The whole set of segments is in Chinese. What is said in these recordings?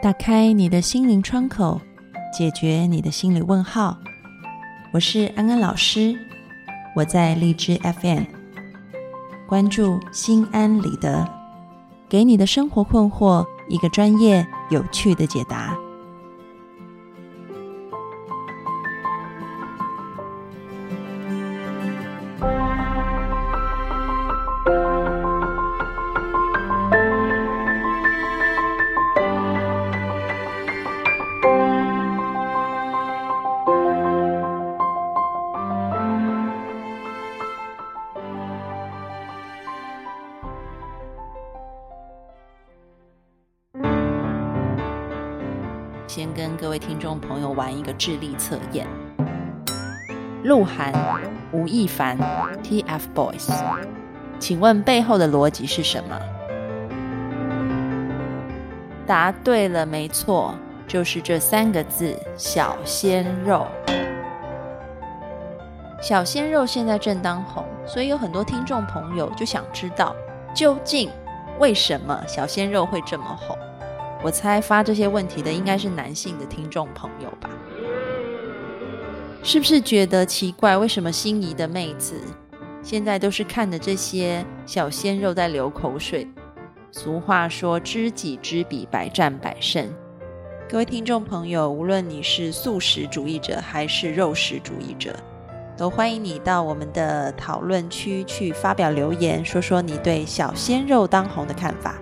打开你的心灵窗口，解决你的心理问号。我是安安老师，我在荔枝 FM，关注心安理得，给你的生活困惑一个专业、有趣的解答。跟各位听众朋友玩一个智力测验。鹿晗、吴亦凡、TFBOYS，请问背后的逻辑是什么？答对了，没错，就是这三个字“小鲜肉”。小鲜肉现在正当红，所以有很多听众朋友就想知道，究竟为什么小鲜肉会这么红？我猜发这些问题的应该是男性的听众朋友吧？是不是觉得奇怪？为什么心仪的妹子现在都是看着这些小鲜肉在流口水？俗话说“知己知彼，百战百胜”。各位听众朋友，无论你是素食主义者还是肉食主义者，都欢迎你到我们的讨论区去发表留言，说说你对小鲜肉当红的看法。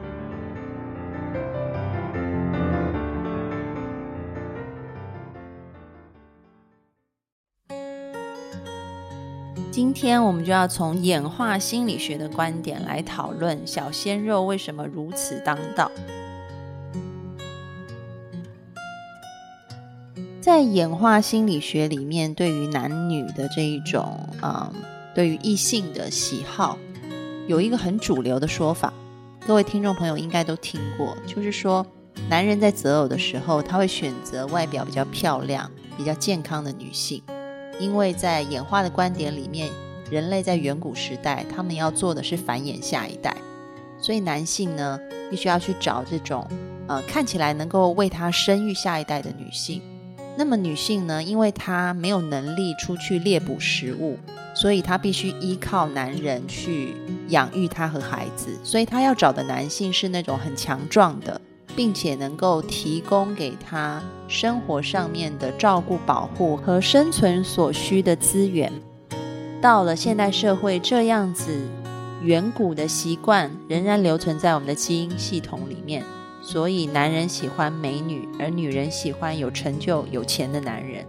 今天我们就要从演化心理学的观点来讨论小鲜肉为什么如此当道。在演化心理学里面，对于男女的这一种，嗯，对于异性的喜好，有一个很主流的说法，各位听众朋友应该都听过，就是说，男人在择偶的时候，他会选择外表比较漂亮、比较健康的女性。因为在演化的观点里面，人类在远古时代，他们要做的是繁衍下一代，所以男性呢，必须要去找这种呃看起来能够为他生育下一代的女性。那么女性呢，因为她没有能力出去猎捕食物，所以她必须依靠男人去养育她和孩子，所以她要找的男性是那种很强壮的。并且能够提供给他生活上面的照顾、保护和生存所需的资源。到了现代社会，这样子远古的习惯仍然留存在我们的基因系统里面。所以，男人喜欢美女，而女人喜欢有成就、有钱的男人。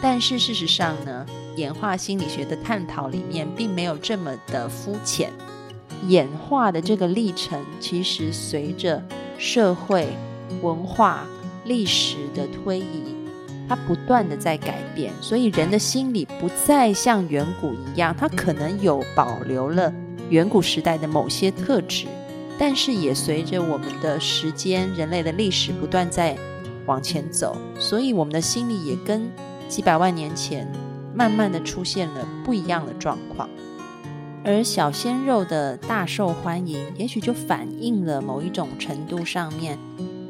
但是，事实上呢，演化心理学的探讨里面并没有这么的肤浅。演化的这个历程，其实随着社会、文化、历史的推移，它不断的在改变，所以人的心理不再像远古一样，它可能有保留了远古时代的某些特质，但是也随着我们的时间、人类的历史不断在往前走，所以我们的心理也跟几百万年前慢慢的出现了不一样的状况。而小鲜肉的大受欢迎，也许就反映了某一种程度上面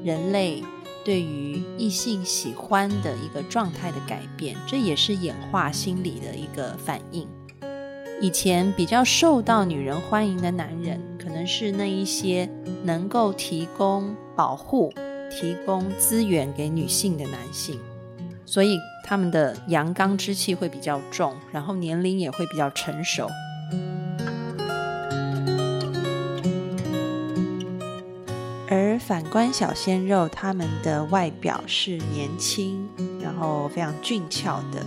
人类对于异性喜欢的一个状态的改变，这也是演化心理的一个反应。以前比较受到女人欢迎的男人，可能是那一些能够提供保护、提供资源给女性的男性，所以他们的阳刚之气会比较重，然后年龄也会比较成熟。反观小鲜肉，他们的外表是年轻，然后非常俊俏的，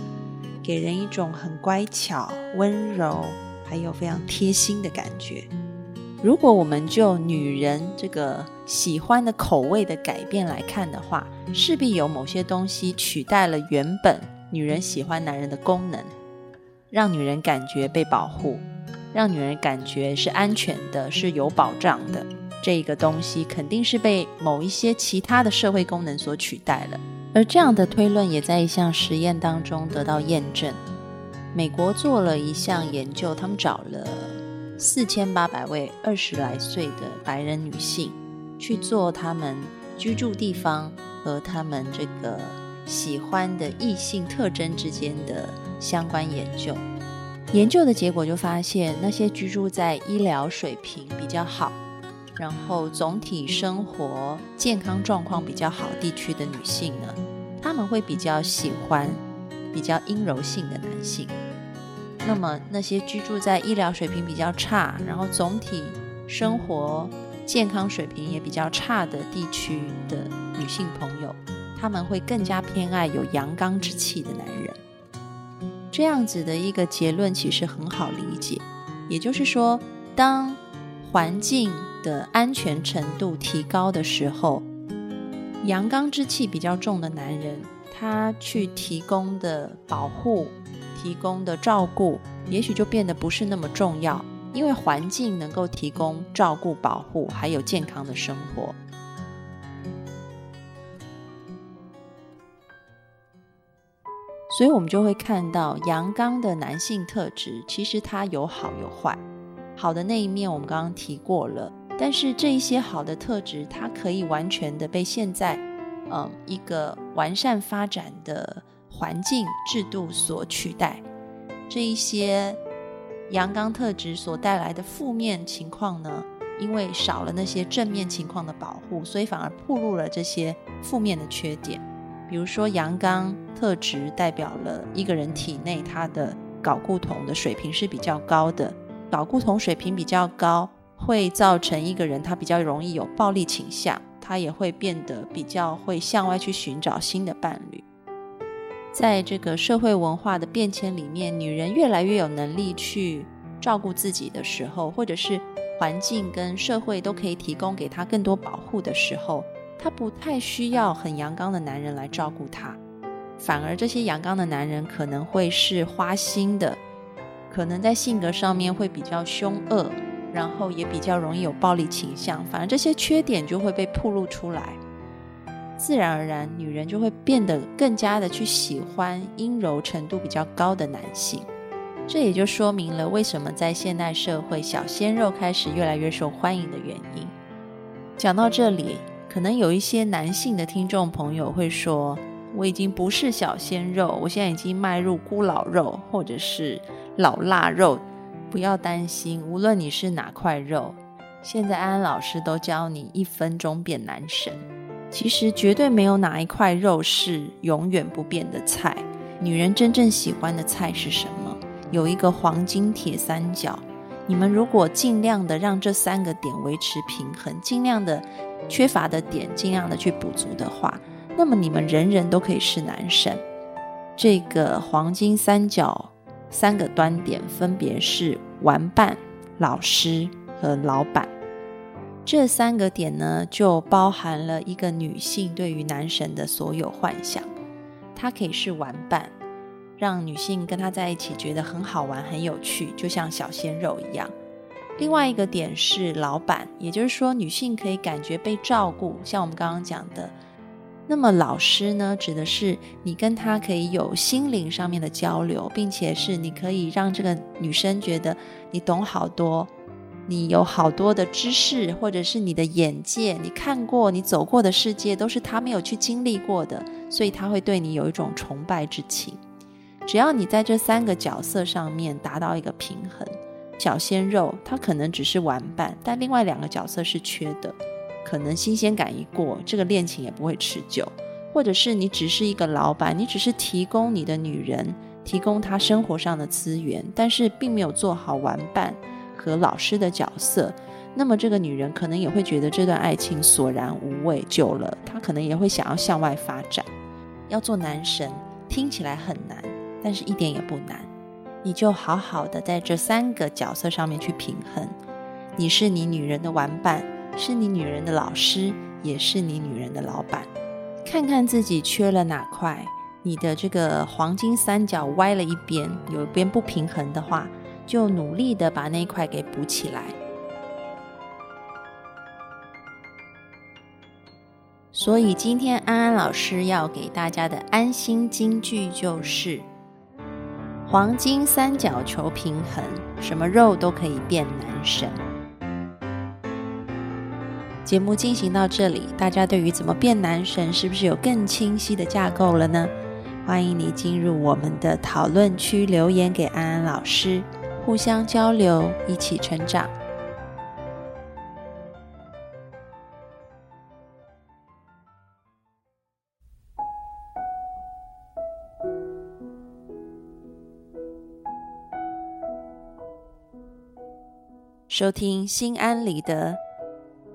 给人一种很乖巧、温柔，还有非常贴心的感觉。如果我们就女人这个喜欢的口味的改变来看的话，势必有某些东西取代了原本女人喜欢男人的功能，让女人感觉被保护，让女人感觉是安全的，是有保障的。这个东西肯定是被某一些其他的社会功能所取代了，而这样的推论也在一项实验当中得到验证。美国做了一项研究，他们找了四千八百位二十来岁的白人女性去做他们居住地方和他们这个喜欢的异性特征之间的相关研究。研究的结果就发现，那些居住在医疗水平比较好，然后总体生活健康状况比较好地区的女性呢，她们会比较喜欢比较阴柔性的男性。那么那些居住在医疗水平比较差，然后总体生活健康水平也比较差的地区的女性朋友，她们会更加偏爱有阳刚之气的男人。这样子的一个结论其实很好理解，也就是说，当环境的安全程度提高的时候，阳刚之气比较重的男人，他去提供的保护、提供的照顾，也许就变得不是那么重要，因为环境能够提供照顾、保护，还有健康的生活。所以，我们就会看到阳刚的男性特质，其实它有好有坏。好的那一面，我们刚刚提过了。但是，这一些好的特质，它可以完全的被现在，嗯，一个完善发展的环境制度所取代。这一些阳刚特质所带来的负面情况呢，因为少了那些正面情况的保护，所以反而暴露了这些负面的缺点。比如说，阳刚特质代表了一个人体内他的睾固酮的水平是比较高的，睾固酮水平比较高，会造成一个人他比较容易有暴力倾向，他也会变得比较会向外去寻找新的伴侣。在这个社会文化的变迁里面，女人越来越有能力去照顾自己的时候，或者是环境跟社会都可以提供给她更多保护的时候。她不太需要很阳刚的男人来照顾她，反而这些阳刚的男人可能会是花心的，可能在性格上面会比较凶恶，然后也比较容易有暴力倾向。反而这些缺点就会被暴露出来，自然而然，女人就会变得更加的去喜欢阴柔程度比较高的男性。这也就说明了为什么在现代社会，小鲜肉开始越来越受欢迎的原因。讲到这里。可能有一些男性的听众朋友会说：“我已经不是小鲜肉，我现在已经迈入孤老肉，或者是老腊肉。”不要担心，无论你是哪块肉，现在安安老师都教你一分钟变男神。其实绝对没有哪一块肉是永远不变的菜。女人真正喜欢的菜是什么？有一个黄金铁三角。你们如果尽量的让这三个点维持平衡，尽量的缺乏的点尽量的去补足的话，那么你们人人都可以是男神。这个黄金三角三个端点分别是玩伴、老师和老板。这三个点呢，就包含了一个女性对于男神的所有幻想。他可以是玩伴。让女性跟他在一起觉得很好玩、很有趣，就像小鲜肉一样。另外一个点是老板，也就是说女性可以感觉被照顾，像我们刚刚讲的。那么老师呢，指的是你跟他可以有心灵上面的交流，并且是你可以让这个女生觉得你懂好多，你有好多的知识，或者是你的眼界，你看过、你走过的世界都是他没有去经历过的，所以他会对你有一种崇拜之情。只要你在这三个角色上面达到一个平衡，小鲜肉他可能只是玩伴，但另外两个角色是缺的，可能新鲜感一过，这个恋情也不会持久；或者是你只是一个老板，你只是提供你的女人，提供她生活上的资源，但是并没有做好玩伴和老师的角色，那么这个女人可能也会觉得这段爱情索然无味，久了她可能也会想要向外发展。要做男神听起来很难。但是一点也不难，你就好好的在这三个角色上面去平衡。你是你女人的玩伴，是你女人的老师，也是你女人的老板。看看自己缺了哪块，你的这个黄金三角歪了一边，有一边不平衡的话，就努力的把那一块给补起来。所以今天安安老师要给大家的安心金句就是。黄金三角求平衡，什么肉都可以变男神。节目进行到这里，大家对于怎么变男神是不是有更清晰的架构了呢？欢迎你进入我们的讨论区留言给安安老师，互相交流，一起成长。收听心安理得，